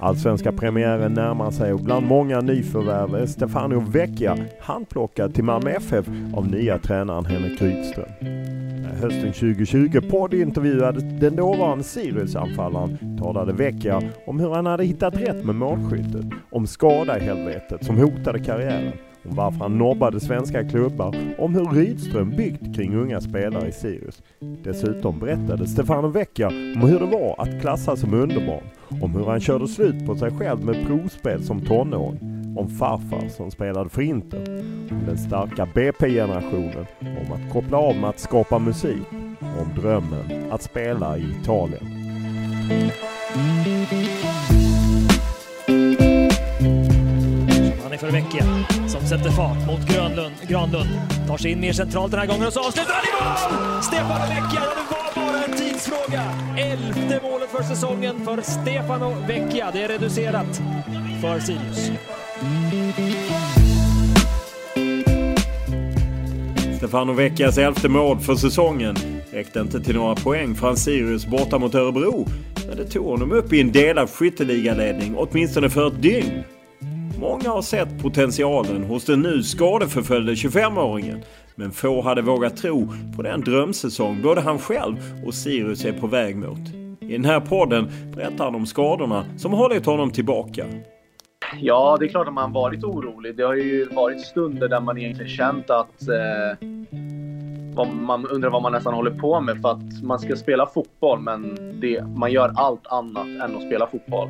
Allsvenska premiären närmar sig och bland många nyförvärv är Stefano Vecchia handplockad till Malmö FF av nya tränaren Henrik Rydström. Hösten 2020 poddintervjuade den dåvarande Sirius-anfallaren talade Vecchia om hur han hade hittat rätt med målskyttet, om skada i helvetet som hotade karriären, om varför han nobbade svenska klubbar, om hur Rydström byggt kring unga spelare i Sirius. Dessutom berättade Stefano Vecchia om hur det var att klassas som underbarn, om hur han körde slut på sig själv med provspel som tonåring, om farfar som spelade för Inter, om den starka BP-generationen, om att koppla av med att skapa musik, och om drömmen att spela i Italien. Han är för veckan sätter fart mot Grönlund. Granlund tar sig in mer centralt den här gången och så avslutar han i mål! Stefano Vecchia, det var bara en tidsfråga. Elfte målet för säsongen för Stefano Vecchia. Det är reducerat för Sirius. Stefano Vecchias elfte mål för säsongen räckte inte till några poäng för hans Sirius borta mot Örebro. Men det tog honom upp i en delad skytteligaledning åtminstone för ett dygn. Många har sett potentialen hos den nu skadeförföljde 25-åringen. Men få hade vågat tro på den drömsäsong både han själv och Sirius är på väg mot. I den här podden berättar han om skadorna som hållit honom tillbaka. Ja, det är klart att man varit orolig. Det har ju varit stunder där man egentligen känt att eh, man undrar vad man nästan håller på med för att man ska spela fotboll, men det, man gör allt annat än att spela fotboll.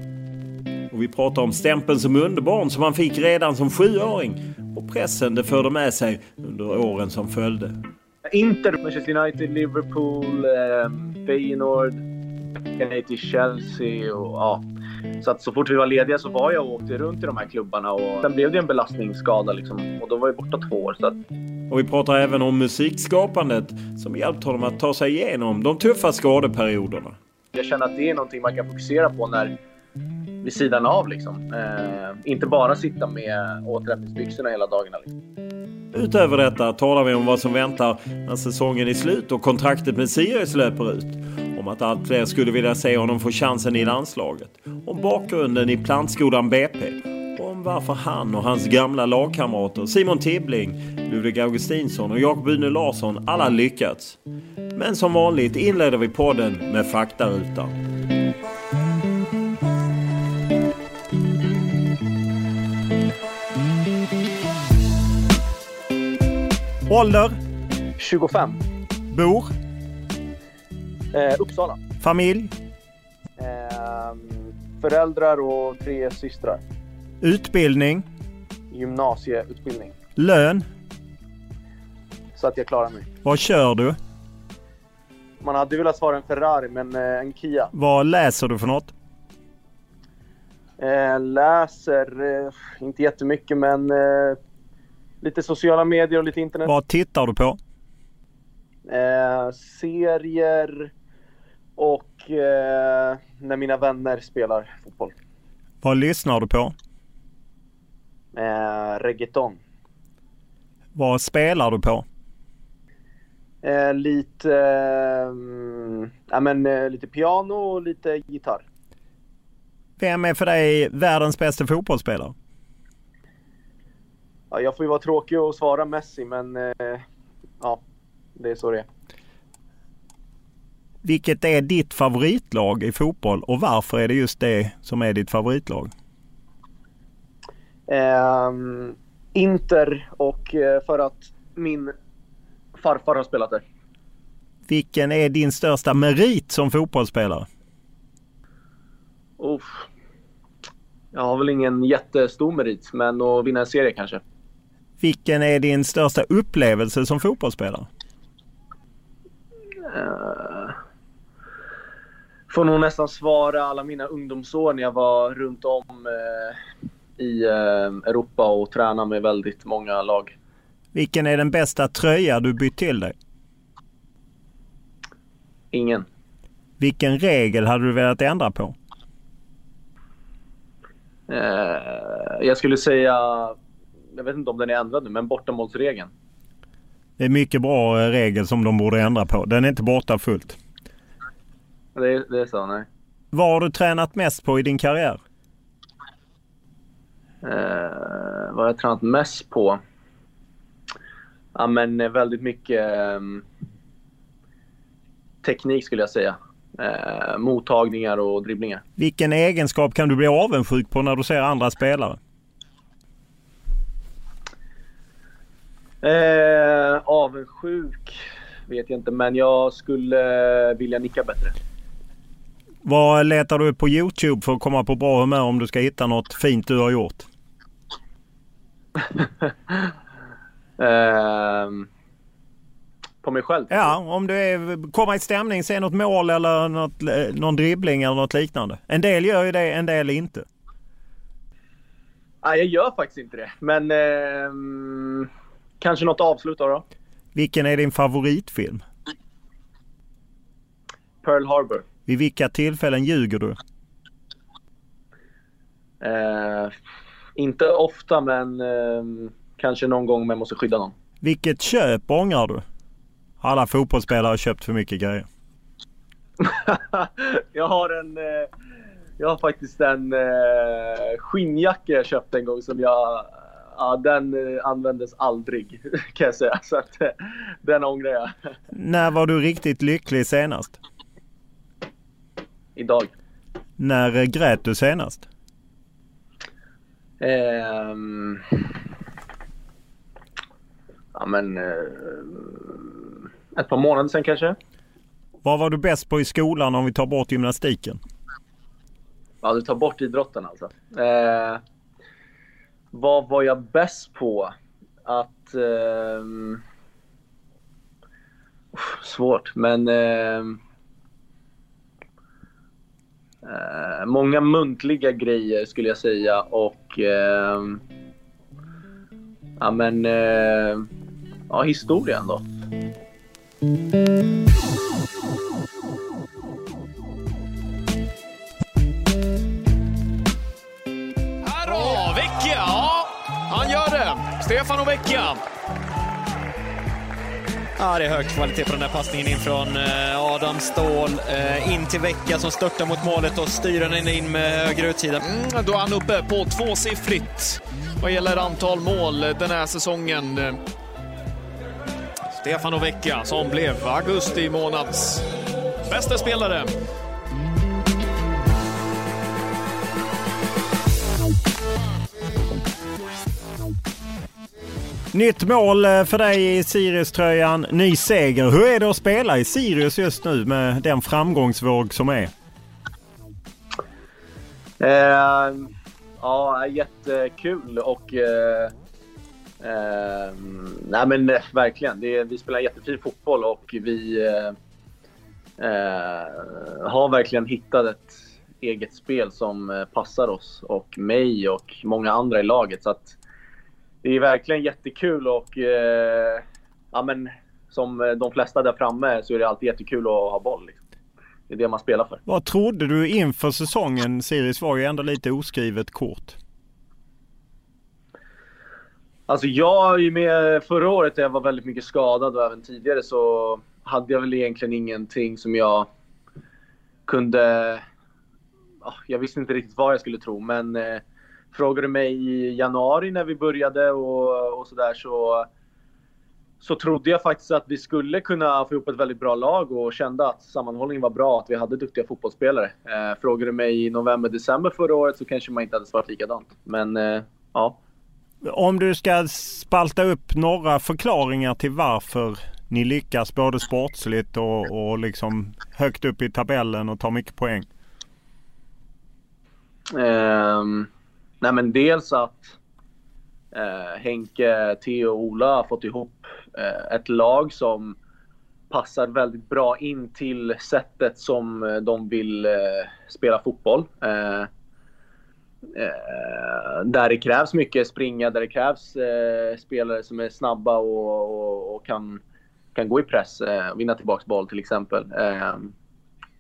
Och vi pratar om stämpeln som underbarn som han fick redan som sjuåring och pressen det förde med sig under åren som följde. Inter, Manchester United, Liverpool, eh, Feyenoord, till Chelsea och ja. Så att så fort vi var lediga så var jag och åkte runt i de här klubbarna och sen blev det en belastningsskada liksom och då var jag borta två år. Så att... Och vi pratar även om musikskapandet som hjälpt honom att ta sig igenom de tuffa skadeperioderna. Jag känner att det är någonting man kan fokusera på när vid sidan av liksom. Eh, inte bara sitta med återhämtningsbyxorna hela dagarna. Liksom. Utöver detta talar vi om vad som väntar när säsongen är slut och kontraktet med Sirius löper ut. Om att allt fler skulle vilja se honom få chansen i landslaget. Om bakgrunden i plantskolan BP. Och om varför han och hans gamla lagkamrater Simon Tibbling, Ludvig Augustinsson och Jakob Une Larsson alla lyckats. Men som vanligt inleder vi podden med faktarutan. Ålder? 25. Bor? Eh, Uppsala. Familj? Eh, föräldrar och tre systrar. Utbildning? Gymnasieutbildning. Lön? Så att jag klarar mig. Vad kör du? man hade velat svara en Ferrari, men eh, en Kia. Vad läser du för något? Eh, läser, eh, inte jättemycket, men eh, lite sociala medier och lite internet. Vad tittar du på? Eh, serier och eh, när mina vänner spelar fotboll. Vad lyssnar du på? Eh, reggaeton. Vad spelar du på? Eh, lite, eh, ja, men, eh, lite piano och lite gitarr. Vem är för dig världens bästa fotbollsspelare? Ja, jag får ju vara tråkig och svara Messi, men eh, ja, det är så det är. Vilket är ditt favoritlag i fotboll och varför är det just det som är ditt favoritlag? Ehm, Inter och eh, för att min farfar har spelat där. Vilken är din största merit som fotbollsspelare? Uff. Jag har väl ingen jättestor merit, men att vinna en serie kanske. Vilken är din största upplevelse som fotbollsspelare? Uh, får nog nästan svara alla mina ungdomsår när jag var runt om uh, i uh, Europa och tränade med väldigt många lag. Vilken är den bästa tröja du bytt till dig? Ingen. Vilken regel hade du velat ändra på? jag skulle säga, jag vet inte om den är ändrad nu, men bortamålsregeln. Det är mycket bra eh, regel som de borde ändra på. Den är inte borta fullt. Det är, det är så, nej. Vad har du tränat mest på i din karriär? Eh, vad har jag tränat mest på? Ja, men eh, väldigt mycket eh, teknik skulle jag säga. Eh, mottagningar och dribblingar. Vilken egenskap kan du bli avundsjuk på när du ser andra spelare? Eh, avundsjuk vet jag inte, men jag skulle vilja nicka bättre. Vad letar du på Youtube för att komma på bra humör om du ska hitta något fint du har gjort? eh, på mig själv? Ja, om du är, kommer i stämning, se något mål eller något, någon dribbling eller något liknande. En del gör ju det, en del inte. Nej, jag gör faktiskt inte det. Men eh, kanske något avslut då, då. Vilken är din favoritfilm? Pearl Harbor. Vid vilka tillfällen ljuger du? Eh, inte ofta, men eh, kanske någon gång om jag måste skydda någon. Vilket köp ångrar du? Alla fotbollsspelare har köpt för mycket grejer. jag har en... Eh, jag har faktiskt en eh, skinnjacka jag köpte en gång som jag... Ja, den eh, användes aldrig kan jag säga. Så att, eh, den ångrar jag. När var du riktigt lycklig senast? Idag. När eh, grät du senast? Ehm... Ja men... Eh, ett par månader sedan kanske. Vad var du bäst på i skolan om vi tar bort gymnastiken? Ja, du tar bort idrotten alltså. Eh, vad var jag bäst på? Att... Eh, svårt, men... Ehm, eh, många muntliga grejer skulle jag säga och... Eh, ja, men... Eh, ja, historien då. Stefano Vecchia. Ja, det är hög kvalitet på den där passningen in från eh, Adam Ståhl. Eh, in till Vecchia som störtar mot målet och styr den in med höger utsida. Mm, då är han uppe på tvåsiffrigt vad gäller antal mål den här säsongen. Stefano Vecchia som blev augusti månads bästa spelare. Nytt mål eh, för dig i Sirius-tröjan. Ny seger. Hur är det att spela i Sirius just nu med den framgångsvåg som är? Eh, ja, jättekul och... Eh, eh, nej men eh, verkligen. Det, vi spelar jättefin fotboll och vi... Eh, eh, har verkligen hittat ett eget spel som eh, passar oss och mig och många andra i laget. Så att det är verkligen jättekul och eh, ja, men, som de flesta där framme så är det alltid jättekul att ha boll. Liksom. Det är det man spelar för. Vad trodde du inför säsongen? Sirius var ju ändå lite oskrivet kort. Alltså jag är med förra året när jag var väldigt mycket skadad och även tidigare så hade jag väl egentligen ingenting som jag kunde... Jag visste inte riktigt vad jag skulle tro men frågade du mig i januari när vi började och, och sådär så, så trodde jag faktiskt att vi skulle kunna få ihop ett väldigt bra lag och kände att sammanhållningen var bra, att vi hade duktiga fotbollsspelare. Eh, frågade du mig i november, december förra året så kanske man inte hade svarat likadant. Men eh, ja. Om du ska spalta upp några förklaringar till varför ni lyckas både sportsligt och, och liksom högt upp i tabellen och tar mycket poäng? Um, nej men dels att eh, Henke, Theo och Ola har fått ihop eh, ett lag som passar väldigt bra in till sättet som eh, de vill eh, spela fotboll. Eh, eh, där det krävs mycket springa, där det krävs eh, spelare som är snabba och, och, och kan, kan gå i press, eh, vinna tillbaka boll till exempel. Eh,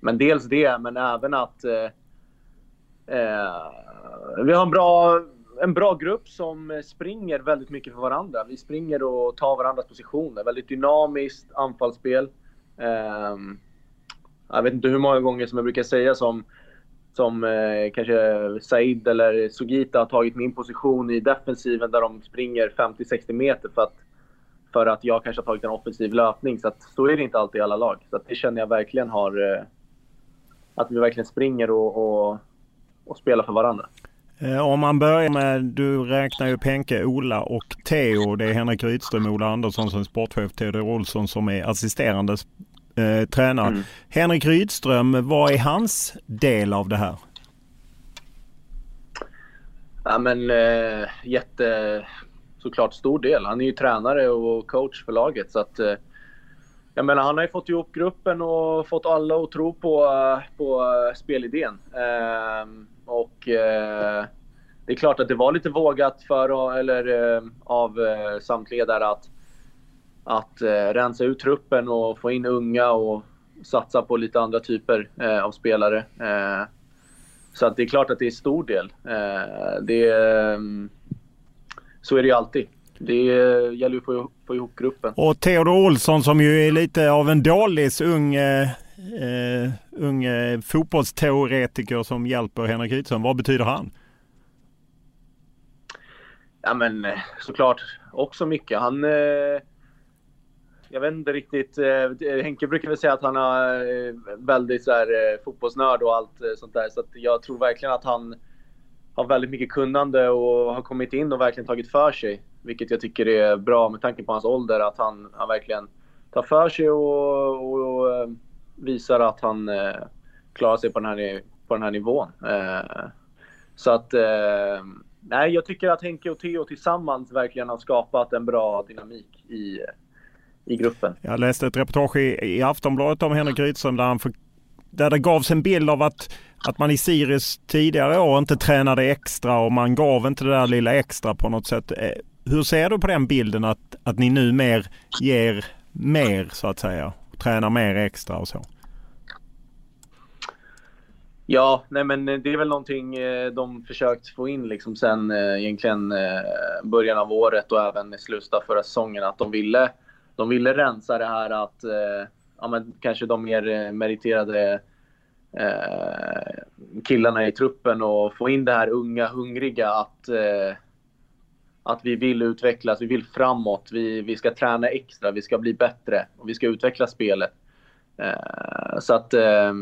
men dels det, men även att eh, eh, vi har en bra, en bra grupp som springer väldigt mycket för varandra. Vi springer och tar varandras positioner. Väldigt dynamiskt anfallsspel. Ehm, jag vet inte hur många gånger som jag brukar säga som som eh, kanske Said eller Sugita har tagit min position i defensiven där de springer 50-60 meter för att, för att jag kanske har tagit en offensiv löpning. Så att, så är det inte alltid i alla lag. Så att det känner jag verkligen har... Eh, att vi verkligen springer och, och, och spelar för varandra. Eh, om man börjar med, du räknar ju Penke, Ola och Theo. Det är Henrik Rydström, Ola Andersson som är sportchef, Theodor Olsson som är assisterande eh, tränare. Mm. Henrik Rydström, vad är hans del av det här? Ja men eh, jätte, såklart stor del. Han är ju tränare och coach för laget så att eh, jag menar, han har ju fått ihop gruppen och fått alla att tro på, på spelidén. Eh, och eh, det är klart att det var lite vågat för, eller, eh, av eh, samtliga där att att eh, rensa ut truppen och få in unga och satsa på lite andra typer eh, av spelare. Eh, så att det är klart att det är stor del. Eh, det, eh, så är det ju alltid. Det eh, gäller ju att få, få ihop gruppen. Och Theodor Olsson som ju är lite av en dålig ung, eh, eh, ung fotbollsteoretiker som hjälper Henrik Rydström. Vad betyder han? Ja men eh, såklart också mycket. Han eh, jag vet inte riktigt. Eh, Henke brukar väl säga att han är eh, väldigt så här, eh, fotbollsnörd och allt sånt där. Så jag tror verkligen att han har väldigt mycket kunnande och har kommit in och verkligen tagit för sig. Vilket jag tycker är bra med tanke på hans ålder. Att han, han verkligen tar för sig och, och, och visar att han eh, klarar sig på den här, på den här nivån. Eh, så att... Eh, nej, jag tycker att Henke och Theo tillsammans verkligen har skapat en bra dynamik i i gruppen. Jag läste ett reportage i, i Aftonbladet om Henrik Rydström där, han för, där det gavs en bild av att, att man i Sirius tidigare år inte tränade extra och man gav inte det där lilla extra på något sätt. Eh, hur ser du på den bilden att, att ni nu mer ger mer så att säga? Tränar mer extra och så? Ja, nej men det är väl någonting eh, de försökt få in liksom sen eh, egentligen eh, början av året och även i slutet av förra säsongen att de ville de ville rensa det här att ja, men kanske de mer meriterade killarna i truppen och få in det här unga, hungriga att, eh, att vi vill utvecklas, vi vill framåt, vi, vi ska träna extra, vi ska bli bättre och vi ska utveckla spelet. Eh, så att eh,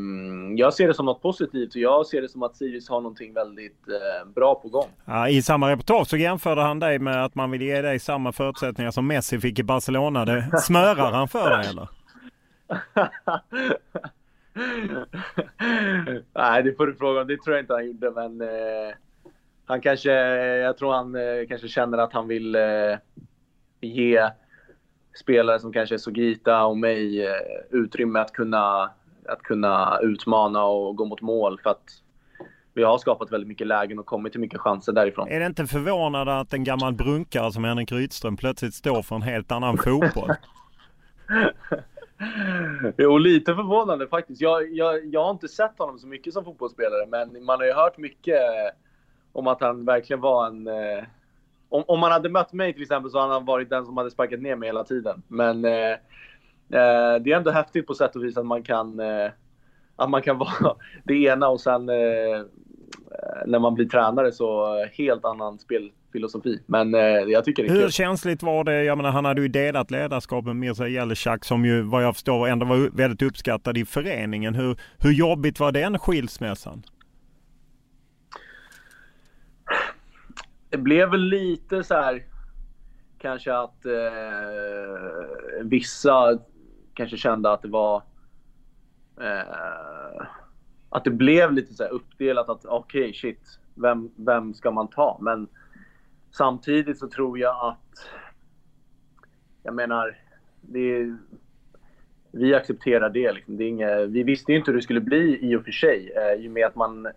jag ser det som något positivt och jag ser det som att Sirius har någonting väldigt eh, bra på gång. Ja, I samma reportage så jämförde han dig med att man vill ge dig samma förutsättningar som Messi fick i Barcelona. Det smörar han för dig eller? Nej, det får du fråga om. Det tror jag inte han gjorde, men eh, han kanske, jag tror han eh, kanske känner att han vill eh, ge spelare som kanske är Sogita och mig eh, utrymme att kunna att kunna utmana och gå mot mål. För att vi har skapat väldigt mycket lägen och kommit till mycket chanser därifrån. Är det inte förvånande att en gammal brunkare som Henrik Rydström plötsligt står för en helt annan fotboll? jo, lite förvånande faktiskt. Jag, jag, jag har inte sett honom så mycket som fotbollsspelare, men man har ju hört mycket om att han verkligen var en... Eh, om, om man hade mött mig till exempel så hade han varit den som hade sparkat ner mig hela tiden. Men eh, eh, det är ändå häftigt på sätt och vis att man kan, eh, att man kan vara det ena och sen eh, när man blir tränare så helt annan spelfilosofi. Men jag tycker det är Hur kul. känsligt var det? Jag menar, han hade ju delat ledarskap med Mirza Jelecak som ju vad jag förstår ändå var väldigt uppskattad i föreningen. Hur, hur jobbigt var den skilsmässan? Det blev väl lite så här kanske att eh, vissa kanske kände att det var eh, att det blev lite så uppdelat att okej okay, shit, vem, vem ska man ta? Men samtidigt så tror jag att jag menar, det vi accepterar det. Liksom. det är inga, vi visste ju inte hur det skulle bli i och för sig eh, i och med att man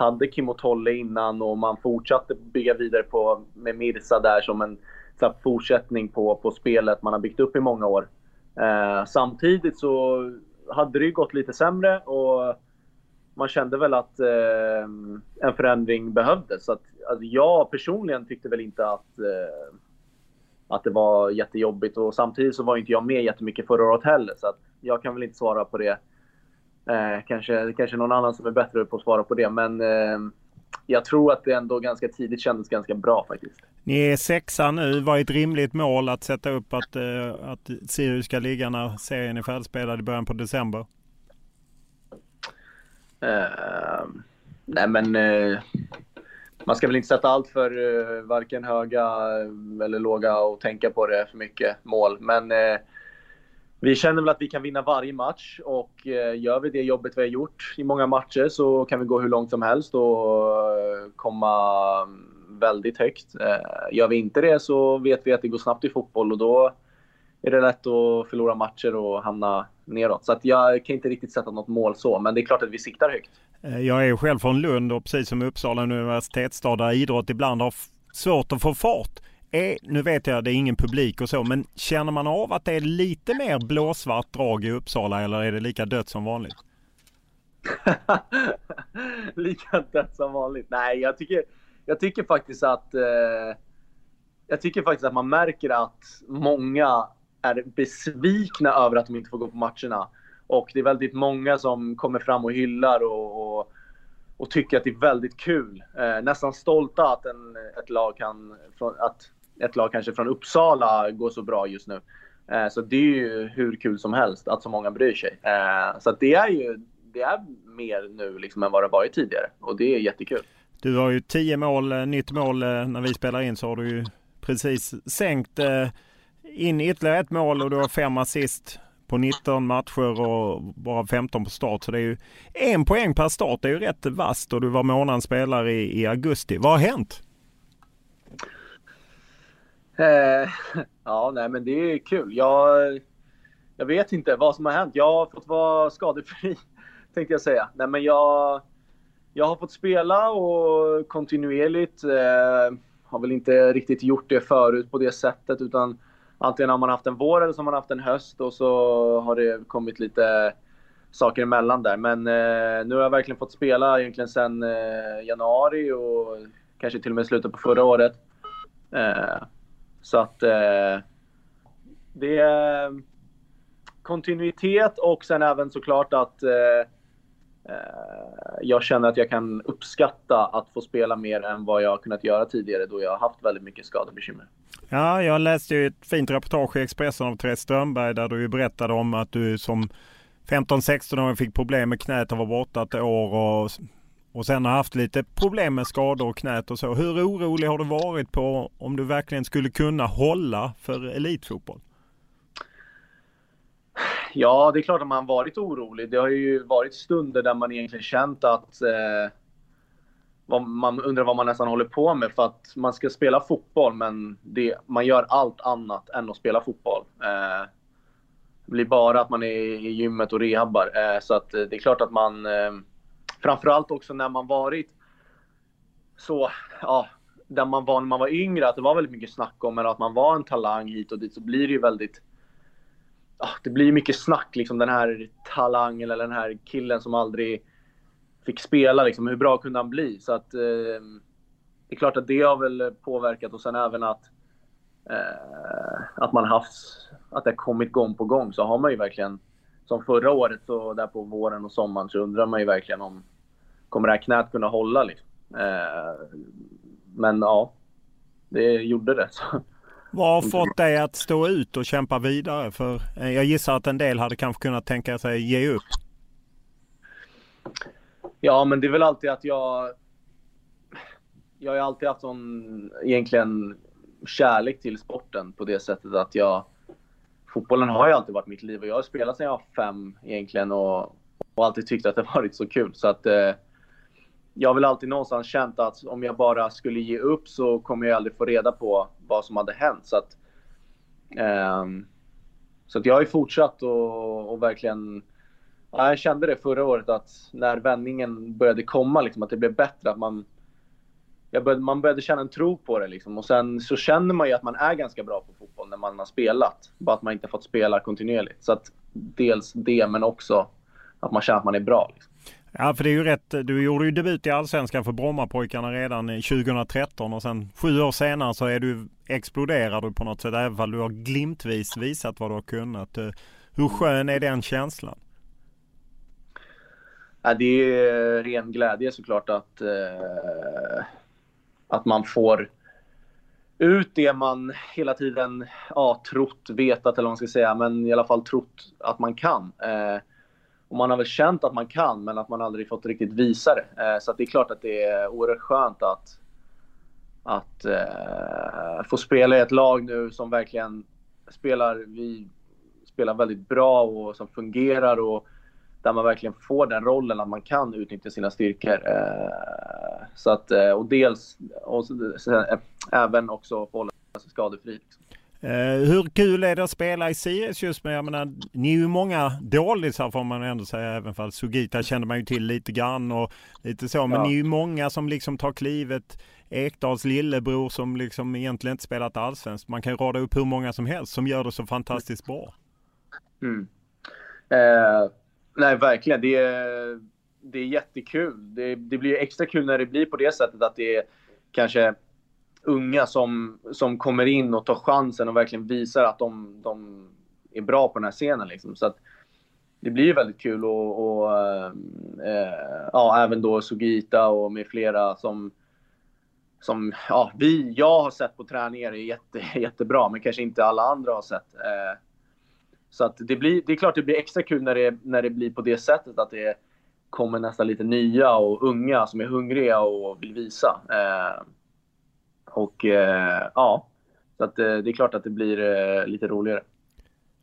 hade Kim och Tolle innan och man fortsatte bygga vidare på med Mirza där som en så fortsättning på, på spelet man har byggt upp i många år. Eh, samtidigt så hade det ju gått lite sämre och man kände väl att eh, en förändring behövdes. Så att, alltså jag personligen tyckte väl inte att, eh, att det var jättejobbigt och samtidigt så var inte jag med jättemycket förra året heller så att jag kan väl inte svara på det Eh, kanske, kanske någon annan som är bättre på att svara på det. Men eh, jag tror att det ändå ganska tidigt kändes ganska bra faktiskt. Ni är sexa nu. Vad är ett rimligt mål att sätta upp att, eh, att Sirius ska ligga när serien är färdigspelad i början på december? Uh, nej men uh, man ska väl inte sätta allt för uh, varken höga eller låga och tänka på det för mycket mål. Men vi känner väl att vi kan vinna varje match och eh, gör vi det jobbet vi har gjort i många matcher så kan vi gå hur långt som helst och eh, komma mm, väldigt högt. Eh, gör vi inte det så vet vi att det går snabbt i fotboll och då är det lätt att förlora matcher och hamna neråt. Så att jag kan inte riktigt sätta något mål så, men det är klart att vi siktar högt. Jag är själv från Lund och precis som Uppsala universitetsstad där idrott ibland har svårt att få fart. Är, nu vet jag att det är ingen publik och så, men känner man av att det är lite mer blåsvart drag i Uppsala eller är det lika dött som vanligt? lika dött som vanligt? Nej, jag tycker, jag tycker faktiskt att eh, jag tycker faktiskt att man märker att många är besvikna över att de inte får gå på matcherna. Och det är väldigt många som kommer fram och hyllar och, och, och tycker att det är väldigt kul. Eh, nästan stolta att en, ett lag kan, att ett lag kanske från Uppsala går så bra just nu. Eh, så det är ju hur kul som helst att så många bryr sig. Eh, så det är ju det är mer nu liksom än vad det varit tidigare och det är jättekul. Du har ju tio mål, eh, nytt mål eh, när vi spelar in så har du ju precis sänkt eh, in ytterligare ett mål och du har fem assist på 19 matcher och bara 15 på start. Så det är ju en poäng per start. Det är ju rätt vasst och du var månadens spelare i, i augusti. Vad har hänt? Eh, ja, nej men det är kul. Jag, jag vet inte vad som har hänt. Jag har fått vara skadefri, tänkte jag säga. Nej men jag, jag har fått spela och kontinuerligt. Eh, har väl inte riktigt gjort det förut på det sättet utan antingen har man haft en vår eller så har man haft en höst och så har det kommit lite saker emellan där. Men eh, nu har jag verkligen fått spela egentligen sedan eh, januari och kanske till och med slutet på förra året. Eh, så att eh, det är kontinuitet och sen även såklart att eh, eh, jag känner att jag kan uppskatta att få spela mer än vad jag har kunnat göra tidigare då jag har haft väldigt mycket skadebekymmer. Ja, jag läste ju ett fint reportage i Expressen av Therese Strömberg där du berättade om att du som 15-16 år fick problem med knät och var borta ett år och och sen har haft lite problem med skador och knät och så. Hur orolig har du varit på om du verkligen skulle kunna hålla för elitfotboll? Ja, det är klart att man varit orolig. Det har ju varit stunder där man egentligen känt att eh, man undrar vad man nästan håller på med. För att man ska spela fotboll, men det, man gör allt annat än att spela fotboll. Eh, blir bara att man är i gymmet och rehabbar. Eh, så att eh, det är klart att man, eh, framförallt också när man varit så, ja, där man var när man var yngre, att det var väldigt mycket snack om att man var en talang hit och dit, så blir det ju väldigt ja, det blir mycket snack liksom den här talangen eller den här killen som aldrig fick spela liksom. Hur bra kunde han bli? Så att eh, det är klart att det har väl påverkat och sen även att eh, att man haft att det har kommit gång på gång så har man ju verkligen som förra året så där på våren och sommaren så undrar man ju verkligen om kommer det här knät kunna hålla liksom. Eh, men ja, det gjorde det. Så. Vad har fått dig att stå ut och kämpa vidare? För jag gissar att en del hade kanske kunnat tänka sig ge upp. Ja, men det är väl alltid att jag... Jag har alltid haft sån egentligen kärlek till sporten på det sättet att jag... Fotbollen har ju alltid varit mitt liv och jag har spelat sedan jag var fem egentligen och, och alltid tyckt att det varit så kul. Så att eh, jag har väl alltid någonstans känt att om jag bara skulle ge upp så kommer jag aldrig få reda på vad som hade hänt. Så att, eh, så att jag har ju fortsatt och, och verkligen... Ja, jag kände det förra året att när vändningen började komma, liksom, att det blev bättre. Att man, började, man började känna en tro på det. Liksom. Och sen så känner man ju att man är ganska bra på fotboll när man har spelat. Bara att man inte fått spela kontinuerligt. Så att dels det, men också att man känner att man är bra. Liksom. Ja, för det är ju rätt. Du gjorde ju debut i Allsvenskan för Brommapojkarna redan 2013 och sen sju år senare så är du, exploderar du på något sätt även om du har glimtvis visat vad du har kunnat. Eh, hur skön är den känslan? Ja, det är ren glädje såklart att, eh, att man får ut det man hela tiden ja, trott, vetat eller vad man ska säga, men i alla fall trott att man kan. Eh, och man har väl känt att man kan, men att man aldrig fått riktigt visa det. Eh, så det är klart att det är oerhört skönt att, att eh, få spela i ett lag nu som verkligen spelar, vi spelar väldigt bra och som fungerar och där man verkligen får den rollen att man kan utnyttja sina styrkor. Eh, så att, eh, och dels och så, så, eh, även också hålla sig skadefri. Liksom. Eh, hur kul är det att spela i Sirius just med, jag menar, ni är ju många dålisar får man ändå säga, även fall Sugita kände man ju till lite grann och lite så, men ja. ni är ju många som liksom tar klivet. Ekdals lillebror som liksom egentligen inte spelat allsvenskt. Man kan rada upp hur många som helst som gör det så fantastiskt bra. Mm. Eh, nej, verkligen. Det är, det är jättekul. Det, det blir extra kul när det blir på det sättet att det är kanske unga som, som kommer in och tar chansen och verkligen visar att de, de är bra på den här scenen. Liksom. Så att det blir ju väldigt kul och, och äh, ja, även då Sugita och med flera som, som ja, vi, jag har sett på träningar är jätte, jättebra, men kanske inte alla andra har sett. Äh, så att det, blir, det är klart det blir extra kul när det, när det blir på det sättet att det kommer nästan lite nya och unga som är hungriga och vill visa. Äh, och eh, ja, så att, eh, det är klart att det blir eh, lite roligare.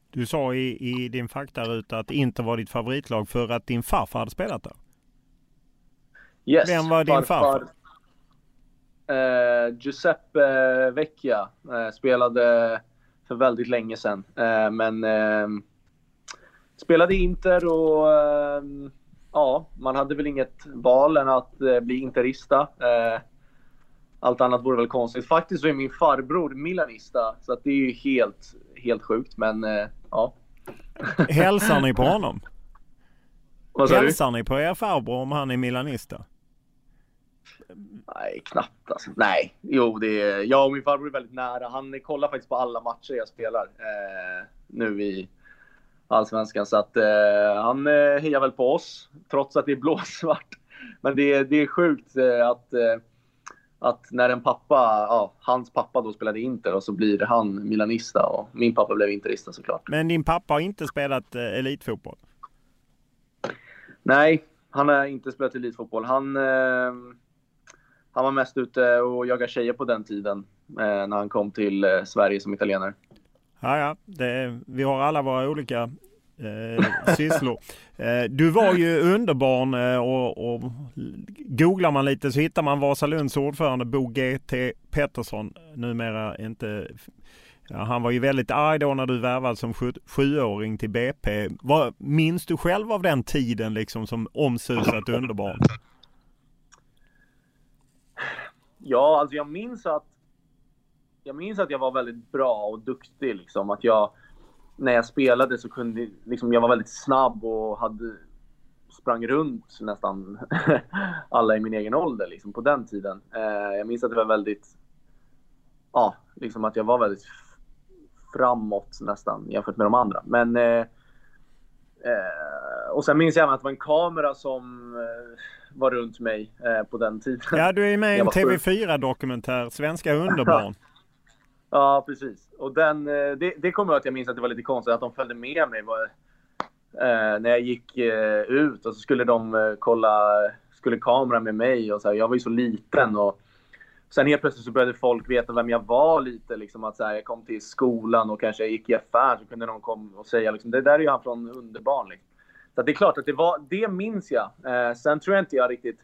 Du sa i, i din faktaruta att Inter var ditt favoritlag för att din farfar hade spelat där. Yes, Vem var din farfar? farfar? Eh, Giuseppe Vecchia eh, spelade för väldigt länge sedan. Eh, men eh, spelade Inter och ja, man hade väl inget val än att bli interista. Allt annat vore väl konstigt. Faktiskt så är min farbror milanista, så att det är ju helt, helt sjukt. Men eh, ja. Hälsar ni på honom? Vad Hälsar ni på er farbror om han är milanista? Nej, knappt alltså. Nej, jo, det är, jag och min farbror är väldigt nära. Han kollar faktiskt på alla matcher jag spelar eh, nu i Allsvenskan. Så att eh, han eh, hejar väl på oss, trots att det är blåsvart. Men det, det är sjukt eh, att eh, att när en pappa, ja, hans pappa då spelade Inter och så blir han milanista och min pappa blev interista såklart. Men din pappa har inte spelat eh, elitfotboll? Nej, han har inte spelat elitfotboll. Han, han var mest ute och jagade tjejer på den tiden eh, när han kom till eh, Sverige som italienare. Ja, ja. Det, vi har alla våra olika eh, sysslor. Eh, du var ju underbarn eh, och, och googlar man lite så hittar man Vasalunds ordförande Bo GT Pettersson, numera inte Ja, han var ju väldigt arg då när du värvades som sju, sjuåring till BP. Vad minns du själv av den tiden liksom som omsusat underbarn? Ja, alltså jag minns att jag minns att jag var väldigt bra och duktig. Liksom. Att jag, när jag spelade så kunde liksom, jag var väldigt snabb och hade, sprang runt nästan alla i min egen ålder liksom, på den tiden. Eh, jag minns att det var väldigt, ja, liksom att jag var väldigt framåt nästan jämfört med de andra. Men eh, eh, och sen minns jag även att det var en kamera som eh, var runt mig eh, på den tiden. Ja, du är med i en TV4-dokumentär, Svenska underbarn. ja, precis. Och den, eh, det, det kommer jag att jag minns att det var lite konstigt att de följde med mig. Var, eh, när jag gick ut och så skulle de kolla, skulle kameran med mig och så här, Jag var ju så liten och Sen helt plötsligt så började folk veta vem jag var lite. Liksom, att så här, jag kom till skolan och kanske gick i affär så kunde någon komma och säga liksom, det där är ju han från Underbarn. Liksom. Så det är klart att det var, det minns jag. Eh, sen tror jag inte jag riktigt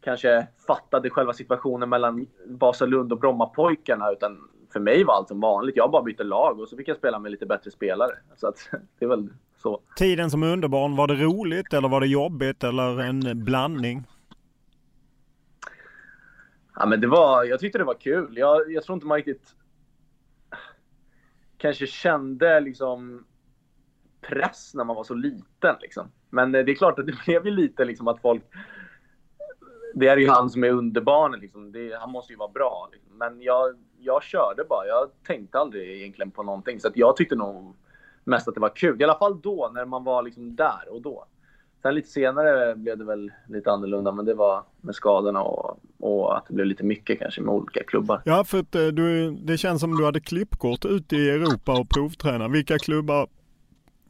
kanske fattade själva situationen mellan Vasalund och Brommapojkarna. Utan för mig var allt som vanligt. Jag bara bytte lag och så fick jag spela med lite bättre spelare. Så att, det är väl så. Tiden som underbarn, var det roligt eller var det jobbigt eller en blandning? Ja, men det var, jag tyckte det var kul. Jag, jag tror inte man riktigt kanske kände liksom press när man var så liten. Liksom. Men eh, det är klart att det blev ju lite liksom att folk... Det är ju han som är underbarnet. Liksom. Det, han måste ju vara bra. Liksom. Men jag, jag körde bara. Jag tänkte aldrig egentligen på någonting. Så att jag tyckte nog mest att det var kul. I alla fall då, när man var liksom där och då. Sen lite senare blev det väl lite annorlunda, men det var med skadorna och, och att det blev lite mycket kanske med olika klubbar. Ja, för att eh, du, det känns som du hade klippkort ute i Europa och provträna. Vilka klubbar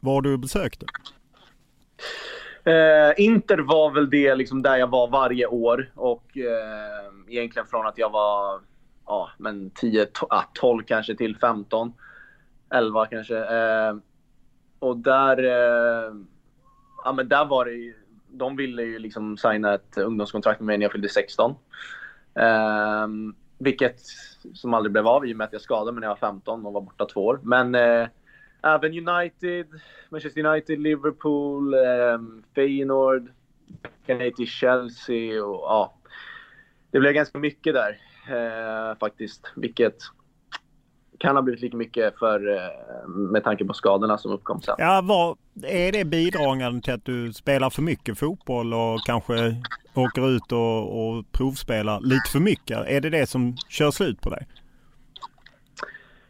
var du besökte? Eh, Inter var väl det liksom där jag var varje år och eh, egentligen från att jag var ja, men 10, 12 ah, kanske till 15, 11 kanske. Eh, och där eh, ja, men där var det ju, de ville ju liksom signa ett ungdomskontrakt med mig när jag fyllde 16. Um, eh, vilket som aldrig blev av i och med att jag skadade mig när jag var 15 och var borta två år. Men uh, även United, Manchester United, Liverpool, um, Feyenoord, till Chelsea och ja. Det blev ganska mycket där uh, faktiskt. Vilket kan ha blivit lika mycket för, eh, med tanke på skadorna som uppkom sen. Ja, vad, är det bidragande till att du spelar för mycket fotboll och kanske åker ut och, och provspelar lite för mycket? Är det det som kör slut på dig?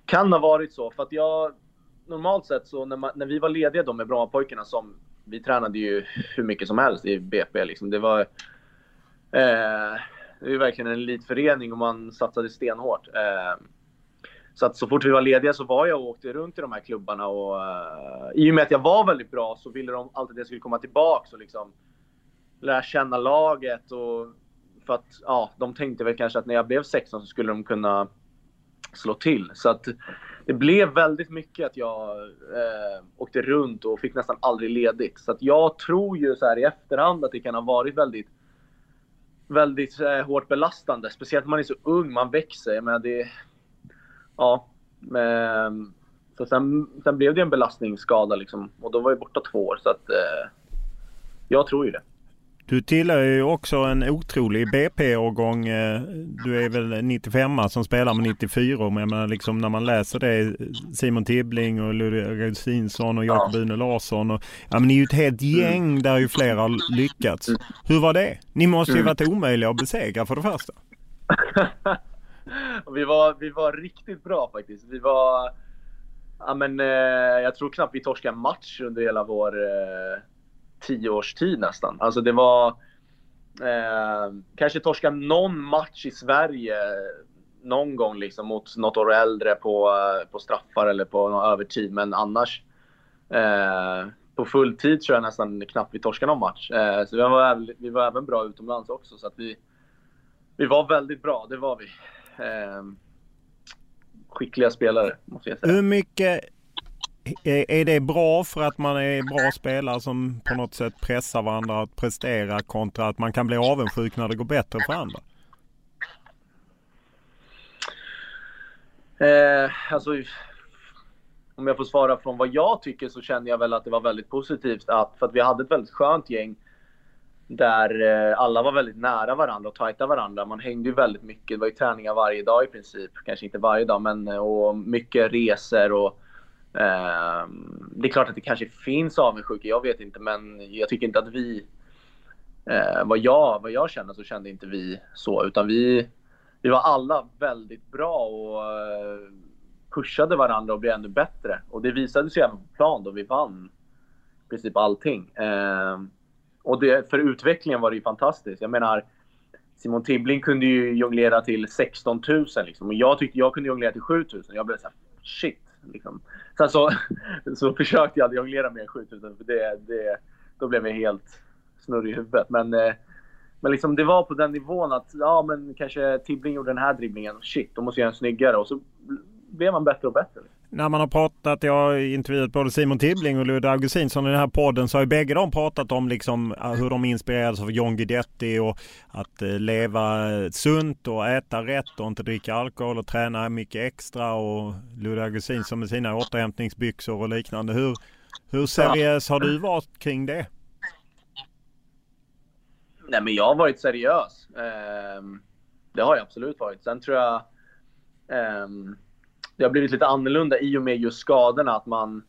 Kan ha varit så. För att jag, normalt sett så när, man, när vi var lediga då med Brommapojkarna som vi tränade ju hur mycket som helst i BP. Liksom. Det var eh, det är verkligen en elitförening och man satsade stenhårt. Eh, så att så fort vi var lediga så var jag och åkte runt i de här klubbarna och uh, i och med att jag var väldigt bra så ville de alltid att jag skulle komma tillbaks och liksom lära känna laget och för att ja, de tänkte väl kanske att när jag blev 16 så skulle de kunna slå till. Så att det blev väldigt mycket att jag eh, åkte runt och fick nästan aldrig ledigt. Så att jag tror ju så här i efterhand att det kan ha varit väldigt väldigt eh, hårt belastande. Speciellt när man är så ung, man växer. Jag menar, det, ja. Men, så sen, sen blev det en belastningsskada liksom. Och då var jag borta två år. Så att, eh, jag tror ju det. Du tillhör ju också en otrolig BP-årgång. Eh, du är väl 95 som spelar med 94. Men jag menar liksom när man läser det. Simon Tibbling och Ludvig Augustinsson och Jakob ja. Une Larsson. Och, ja, men ni är ju ett helt mm. gäng där ju flera har lyckats. Hur var det? Ni måste ju mm. varit omöjliga att besegra för det första. vi, var, vi var riktigt bra faktiskt. Vi var... Ja, men, eh, jag tror knappt vi torskade en match under hela vår eh, tio års tid nästan. Alltså det var... Eh, kanske torska någon match i Sverige någon gång liksom mot något år äldre på, eh, på straffar eller på någon övertid. Men annars eh, på fulltid tror jag nästan knappt vi torskade någon match. Eh, så vi var, vi var även bra utomlands också. Så att vi, vi var väldigt bra, det var vi eh, skickliga spelare, måste jag säga. Hur mycket är det bra för att man är bra spelare som på något sätt pressar varandra att prestera kontra att man kan bli avundsjuk när det går bättre för andra? Eh, alltså, om jag får svara från vad jag tycker så känner jag väl att det var väldigt positivt att, för att vi hade ett väldigt skönt gäng där eh, alla var väldigt nära varandra och tajta varandra. Man hängde ju väldigt mycket. Det var ju träningar varje dag i princip. Kanske inte varje dag, men eh, och mycket resor och Ehm, det är klart att det kanske finns avundsjuka, jag vet inte, men jag tycker inte att vi eh, vad, jag, vad jag känner så kände inte vi så, utan vi, vi var alla väldigt bra och eh, pushade varandra och blev ännu bättre. Och det visade sig även på plan då vi vann i princip allting. Ehm, och det, för utvecklingen var det ju fantastiskt. Jag menar, Simon Tibbling kunde ju jonglera till 16 000 liksom. Och jag tyckte jag kunde jonglera till 7 000. Jag blev såhär, shit. Liksom. Sen så, så försökte jag aldrig jonglera mer än 7 000 för det, det, då blev jag helt snurrig i huvudet. Men, eh, men liksom det var på den nivån att ja, men kanske Tibbling gjorde den här dribblingen. Shit, då måste jag göra en snyggare. Och så blev man bättre och bättre när man har pratat, jag har intervjuat både Simon Tibbling och Ludde Augustinsson i den här podden så har ju bägge de pratat om liksom hur de inspirerades av John Guidetti och att eh, leva sunt och äta rätt och inte dricka alkohol och träna mycket extra och Ludde Augustinsson med sina återhämtningsbyxor och liknande. Hur, hur seriös har du varit kring det? Nej men jag har varit seriös. Um, det har jag absolut varit. Sen tror jag um, det har blivit lite annorlunda i och med just skadorna. Att man,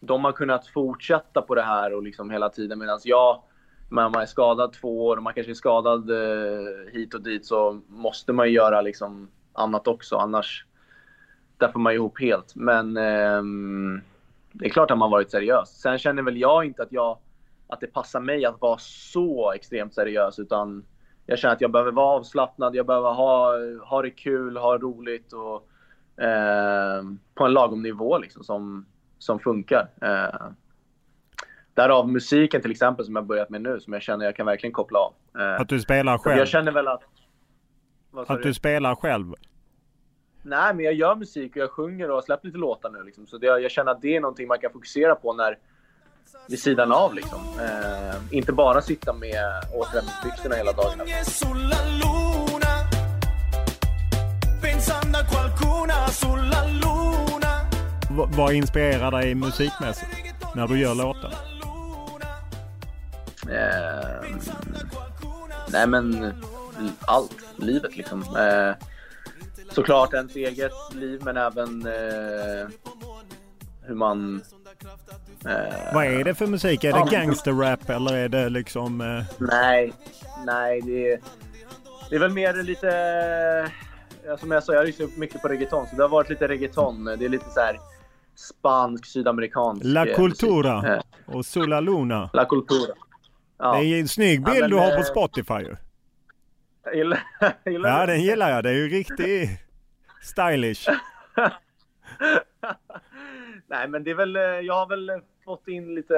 de har kunnat fortsätta på det här och liksom hela tiden medan jag, när man är skadad två år och man kanske är skadad eh, hit och dit så måste man ju göra liksom annat också. Annars där får man ihop helt. Men eh, det är klart att man varit seriös. Sen känner väl jag inte att jag att det passar mig att vara så extremt seriös utan jag känner att jag behöver vara avslappnad, jag behöver ha, ha det kul, ha roligt och eh, på en lagom nivå liksom, som, som funkar. Eh, därav musiken till exempel som jag börjat med nu som jag känner jag kan verkligen koppla av. Eh, att du spelar själv? Jag känner väl att... Att du spelar själv? Nej, men jag gör musik och jag sjunger och har släppt lite låtar nu. Liksom. Så det, jag känner att det är någonting man kan fokusera på när vid sidan av. Liksom. Eh, inte bara sitta med återhämtningsbyxorna hela dagarna. Vad inspirerar dig musikmässigt när du gör låtar? Eh, nej men allt, livet liksom. Eh, såklart ens eget liv men även eh, hur man... Eh, vad är det för musik? Är det gangsterrap eller är det liksom... Eh, nej, nej det är, det är väl mer lite... Som jag sa, jag lyssnar mycket på reggaeton så det har varit lite reggaeton. Det är lite så här spansk, sydamerikansk La eh, Cultura musik. och Sula Luna. La Cultura. Ja. Det är en snygg bild ja, men, du har på eh, Spotify ju. Gillar, gillar Ja, den gillar jag. Det är ju riktigt stylish. Nej, men det är väl, jag har väl fått in lite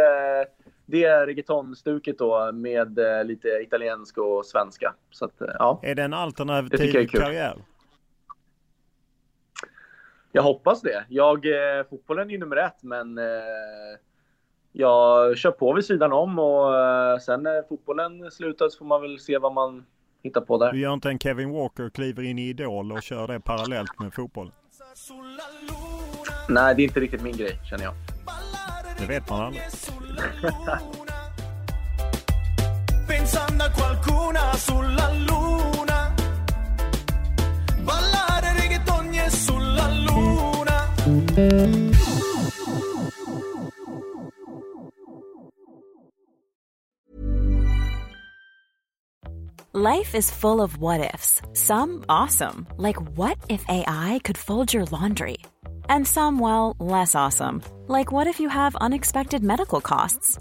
det reggaetonstuket då med lite italiensk och svenska. Så att, ja. Är det en alternativ karriär? Jag hoppas det. Jag, eh, fotbollen är ju nummer ett, men eh, jag kör på vid sidan om och eh, sen när fotbollen slutar så får man väl se vad man hittar på där. Du gör inte en Kevin Walker kliver in i Idol och kör det parallellt med fotboll? Nej, det är inte riktigt min grej känner jag. Det vet man aldrig. Life is full of what ifs. Some awesome, like what if AI could fold your laundry? And some, well, less awesome, like what if you have unexpected medical costs?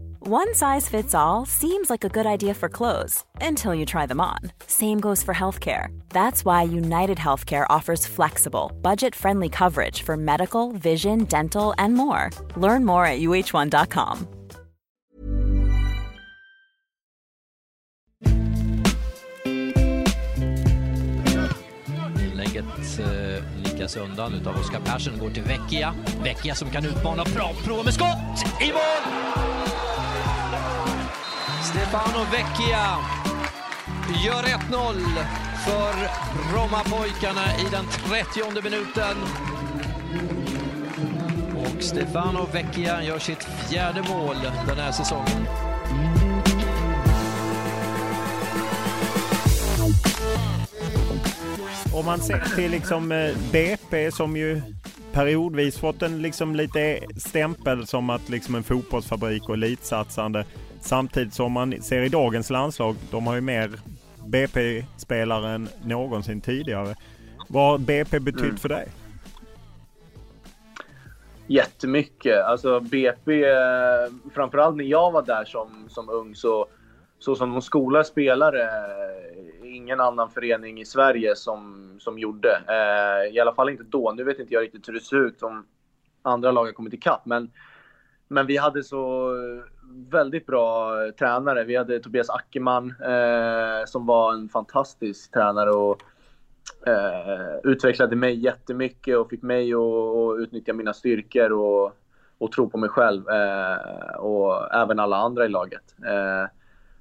One size fits all seems like a good idea for clothes until you try them on. Same goes for healthcare. That's why United Healthcare offers flexible, budget friendly coverage for medical, vision, dental, and more. Learn more at uh1.com. Inlägget eh, lickas undan utav Oskar Persson, går till Vecchia. Vecchia som kan utmana bra, prova med skott! I mål! Stefano Vecchia gör 1-0 för Brommapojkarna i den 30 minuten. Och Stefano Vecchia gör sitt fjärde mål den här säsongen. Om man ser till liksom eh, BP som ju periodvis fått en liksom lite stämpel som att liksom en fotbollsfabrik och elitsatsande. Samtidigt som man ser i dagens landslag, de har ju mer BP-spelare än någonsin tidigare. Vad har BP betytt Mm. för dig? Jättemycket. Alltså BP, eh, framförallt när jag var där som, som ung så, så som de skolar spelare, eh, ingen annan förening i Sverige som, som gjorde. Eh, I alla fall inte då. Nu vet inte jag riktigt hur det ser ut om andra lag har kommit ikapp. Men, men vi hade så väldigt bra tränare. Vi hade Tobias Ackerman eh, som var en fantastisk tränare och eh, utvecklade mig jättemycket och fick mig att, utnyttja mina styrkor och, och tro på mig själv eh, och även alla andra i laget. Eh,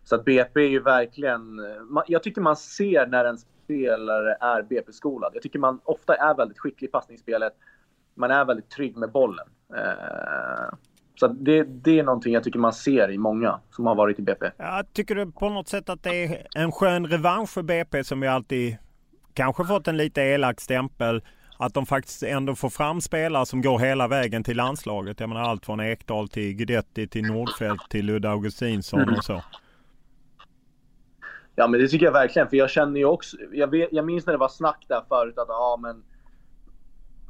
så att BP är ju verkligen... Man, jag tycker man ser när en spelare är BP-skolad. Jag tycker man ofta är väldigt skicklig i passningsspelet. Man är väldigt trygg med bollen. Eh, så det, det är någonting jag tycker man ser i många som har varit i BP. Jag tycker du på något sätt att det är en skön revansch för BP som ju alltid kanske fått en lite elak stämpel. Att de faktiskt ändå får fram spelare som går hela vägen till landslaget. Jag menar allt från Ekdal till Guidetti till Nordfeldt till Ludde Augustinsson och så. Ja, men det tycker jag verkligen. För jag känner ju också... Jag, vet, jag minns när det var snack där förut att ja, men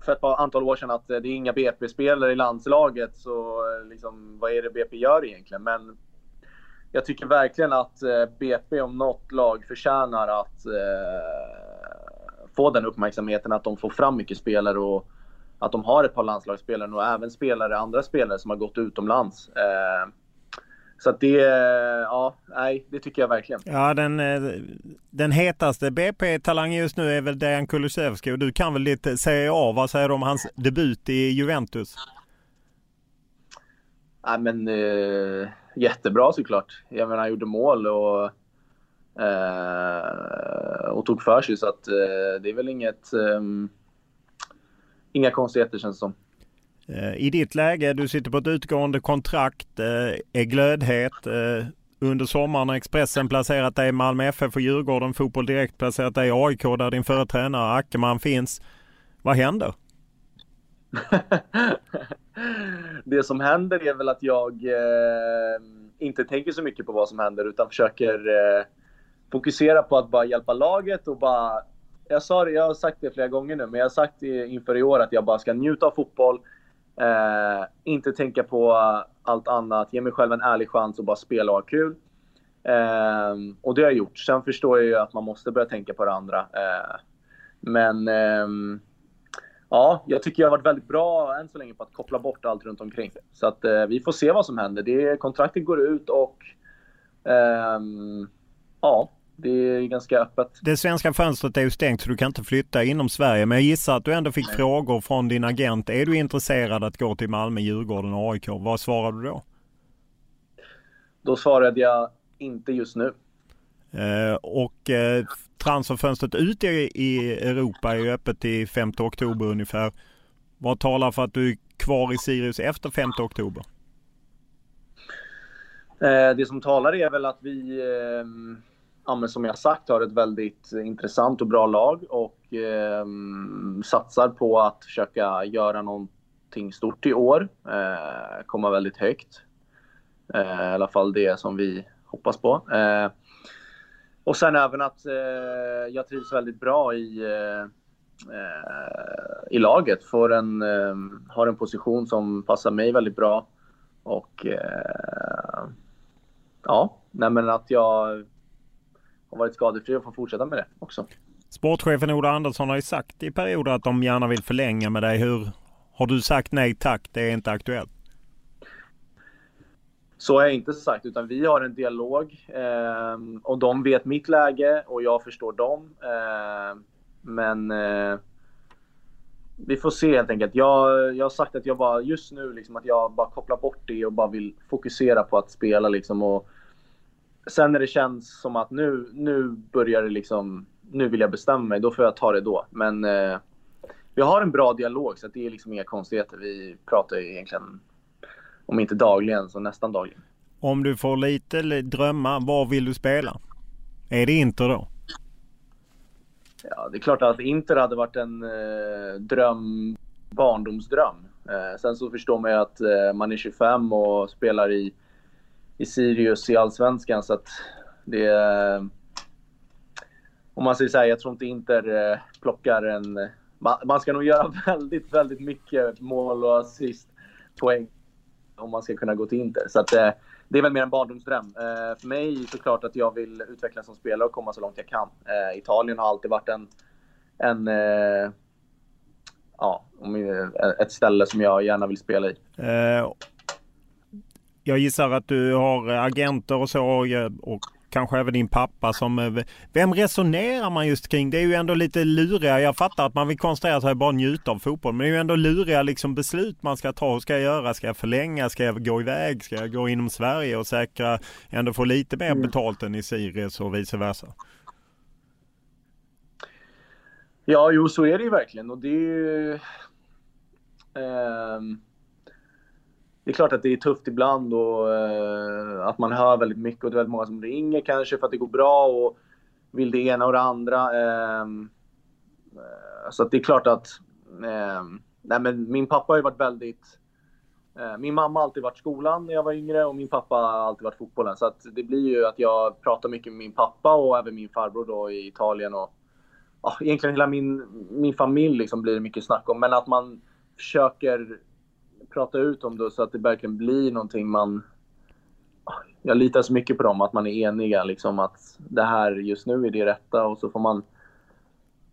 för ett par antal år sedan att eh, det är inga BP-spelare i landslaget. Så eh, liksom, vad är det BP gör egentligen? Men jag tycker verkligen att eh, BP om något lag förtjänar att eh, få den uppmärksamheten. Att de får fram mycket spelare och att de har ett par landslagsspelare och även spelare, andra spelare som har gått utomlands. Eh, så att det, ja, nej, det tycker jag verkligen. Ja, den, eh, den hetaste BP-talangen just nu är väl Dejan Kulusevski och du kan väl lite Serie A. Vad säger du om hans debut i Juventus? Nej, men eh, jättebra såklart. Jag menar, han gjorde mål och, eh, och tog för sig. Så att, eh, det är väl inget, eh, inga konstigheter känns det som. Eh, I ditt läge, du sitter på ett utgående kontrakt, eh, är glödhet. Eh, under sommaren har Expressen placerat dig i Malmö FF och Djurgården. Fotboll Direkt placerat dig i AIK där din förre tränare Ackerman finns. Vad händer? det som händer är väl att jag eh, inte tänker så mycket på vad som händer utan försöker eh, fokusera på att bara hjälpa laget och bara... Jag sa det, jag har sagt det flera gånger nu, men jag har sagt det inför i år att jag bara ska njuta av fotboll. Eh, inte tänka på allt annat, ge mig själv en ärlig chans och bara spela och ha kul. Eh, och det har jag gjort. Sen förstår jag ju att man måste börja tänka på det andra. Eh, men ehm, ja, jag tycker jag har varit väldigt bra än så länge på att koppla bort allt runt omkring. Så att eh, vi får se vad som händer. Det, kontraktet går ut och ehm, ja, det är ganska öppet. Det svenska fönstret är ju stängt så du kan inte flytta inom Sverige. Men jag gissar att du ändå fick frågor från din agent. Är du intresserad att gå till Malmö, Djurgården och AIK? Vad svarade du då? Då svarade jag inte just nu. Eh, och eh, transferfönstret ut i, i Europa är ju öppet till 5 oktober ungefär. Vad talar för att du är kvar i Sirius efter 5 oktober? Eh, det som talar är väl att vi, eh, ja, men som jag sagt, har ett väldigt intressant och bra lag och eh, satsar på att försöka göra någonting stort i år. Eh, komma väldigt högt. Eh, I alla fall det som vi hoppas på. Eh, och sen även att eh, jag trivs väldigt bra i, eh, eh i laget. Får en, eh, har en position som passar mig väldigt bra. Och eh, ja, nej men att jag har varit skadefri och får fortsätta med det också. Sportchefen Ola Andersson har ju sagt i perioder att de gärna vill förlänga med dig. Hur har du sagt nej tack, det är inte aktuellt? Så har jag inte sagt, utan vi har en dialog eh, och de vet mitt läge och jag förstår dem. Eh, men eh, vi får se helt enkelt. Jag, jag har sagt att jag bara just nu liksom att jag bara kopplar bort det och bara vill fokusera på att spela liksom. Och sen när det känns som att nu, nu börjar det liksom, nu vill jag bestämma mig, då får jag ta det då. Men eh, vi har en bra dialog så det är liksom inga konstigheter. Vi pratar ju egentligen om inte dagligen så nästan dagligen. Om du får lite drömma, var vill du spela? Är det Inter då? Ja, det är klart att Inter hade varit en eh, dröm, barndomsdröm. Eh, sen så förstår man ju att eh, man är 25 och spelar i, i Sirius i Allsvenskan så att det är... om man säger så här, jag tror inte Inter eh, plockar en... Man, ska nog göra väldigt, väldigt mycket mål och assist poäng om man ska kunna gå till Inter. Så att, eh, det är väl mer en barndomsdröm. Eh, för mig såklart att jag vill utvecklas som spelare och komma så långt jag kan. Italien har alltid varit en, en ja, ett ställe som jag gärna vill spela i. Eh, jag gissar att du har agenter och så och kanske även din pappa som... Eh, vem resonerar man just kring? Det är ju ändå lite luriga. Jag fattar att man vill koncentrera sig bara njuta av fotboll. Men det är ju ändå luriga liksom beslut man ska ta. Hur ska jag göra? Ska jag förlänga? Ska jag gå iväg? Ska jag gå inom Sverige och säkra ändå få lite mer mm. betalt än i Sirius och vice versa? Ja, jo så är det ju verkligen och det är ju... Eh det är klart att det är tufft ibland och eh, att man hör väldigt mycket och det är väldigt många som ringer kanske för att det går bra och vill det ena och det andra. Ehm, eh, så att det är klart att eh, nej men min pappa har ju varit väldigt... Eh, min mamma har alltid varit skolan när jag var yngre och min pappa har alltid varit fotbollen. Så att det blir ju att jag pratar mycket med min pappa och även min farbror då i Italien och ja, egentligen hela min, min familj liksom blir det mycket snack om. Men att man försöker prata ut om det så att det verkligen blir någonting man... Jag litar så mycket på dem, att man är eniga liksom att det här just nu är det rätta och så får man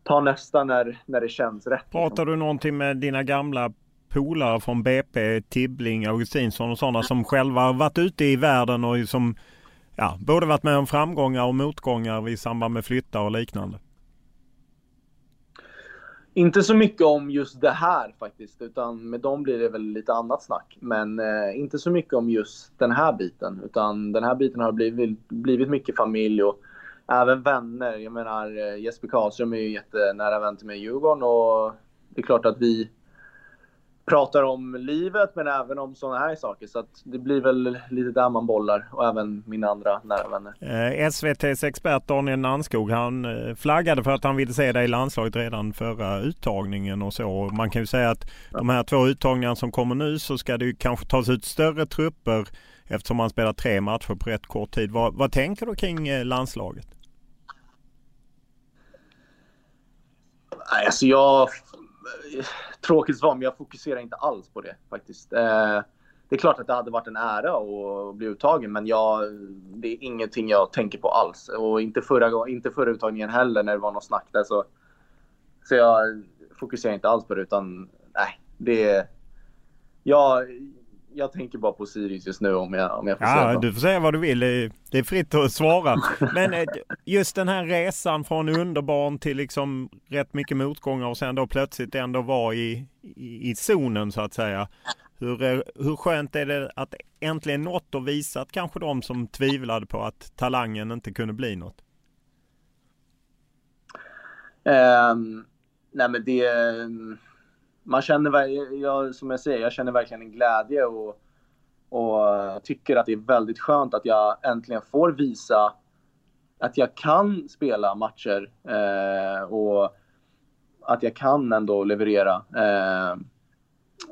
ta nästa när, när det känns rätt. Liksom. Pratar liksom. du någonting med dina gamla polare från BP, Tibbling, Augustinsson och sådana som själva har varit ute i världen och som ja, både varit med om framgångar och motgångar i samband med flyttar och liknande? Inte så mycket om just det här faktiskt, utan med dem blir det väl lite annat snack. Men eh, inte så mycket om just den här biten, utan den här biten har blivit, blivit mycket familj och även vänner. Jag menar eh, Jesper Karlström är ju jättenära vän till mig i Djurgården och det är klart att vi pratar om livet men även om sådana här saker. Så det blir väl lite där man bollar och även mina andra nära vänner. Eh, SVTs expert Daniel Nanskog han eh, flaggade för att han ville se dig i landslaget redan förra uttagningen och så. Man kan ju säga att de här två uttagningarna som kommer nu så ska det ju kanske tas ut större trupper eftersom man spelar tre matcher på rätt kort tid. Vad, vad tänker du kring eh, landslaget? Alltså jag tråkigt svar, men jag fokuserar inte alls på det faktiskt. Eh, det är klart att det hade varit en ära att bli uttagen, men jag, det är ingenting jag tänker på alls. Och inte förra, inte förra uttagningen heller när det var något snack där. Så, så jag fokuserar inte alls på det, utan nej, det... Jag, jag tänker bara på Sirius just nu om jag, om jag får ja, säga Du får säga vad du vill. Det är fritt att svara. Men eh, just den här resan från underbarn till liksom rätt mycket motgångar och sen då plötsligt ändå vara i, i, i zonen så att säga. Hur, hur skönt är det att äntligen något och visat kanske de som tvivlade på att talangen inte kunde bli något? Um, nej men det man känner, jag, som jag säger, jag känner verkligen en glädje och, och tycker att det är väldigt skönt att jag äntligen får visa att jag kan spela matcher eh, och att jag kan ändå leverera. Eh,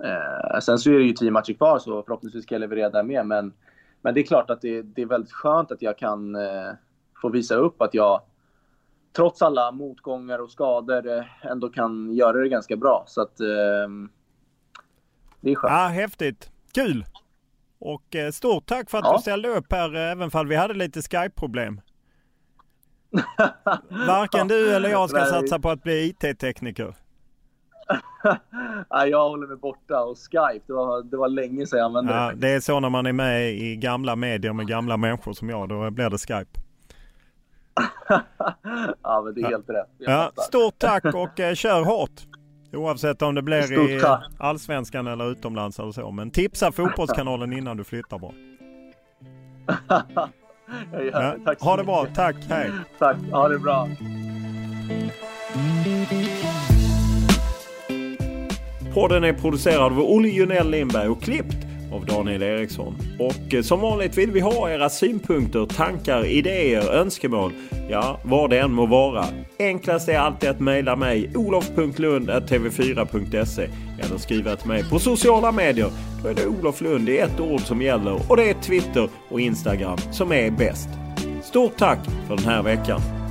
eh, sen så är det ju tio matcher kvar så förhoppningsvis ska jag leverera där med. Men, men det är klart att det, det, är väldigt skönt att jag kan eh, få visa upp att jag trots alla motgångar och skador eh, ändå kan göra det ganska bra. Så att eh, det är skönt. Ja, häftigt. Kul! Och eh, stort tack för att ja. du ställde upp här även om vi hade lite Skype-problem. Varken du eller jag ska satsa på att bli IT-tekniker. Nej, jag håller mig borta och Skype, det var, det var länge sedan jag använde ja, det. Det är så när man är med i gamla medier med gamla människor som jag, då blir det Skype. Ja, men det är helt rätt. Ja, stort tack och eh, kör hårt! Oavsett om det blir i Allsvenskan eller utomlands eller så. Men tipsa Fotbollskanalen innan du flyttar bara. ja, tack ha det bra, tack, hej! Tack, ha det bra! Podden är producerad av Olle Junell Lindberg och klippt av Daniel Eriksson. Och eh, som vanligt vill vi ha era synpunkter, tankar, idéer, önskemål. Ja, vad det än må vara. Enklast är alltid att mejla mig olof.lund.tv4.se eller skriva till mig på sociala medier. Då är det Olof Lund i ett ord som gäller och det är Twitter och Instagram som är bäst. Stort tack för den här veckan!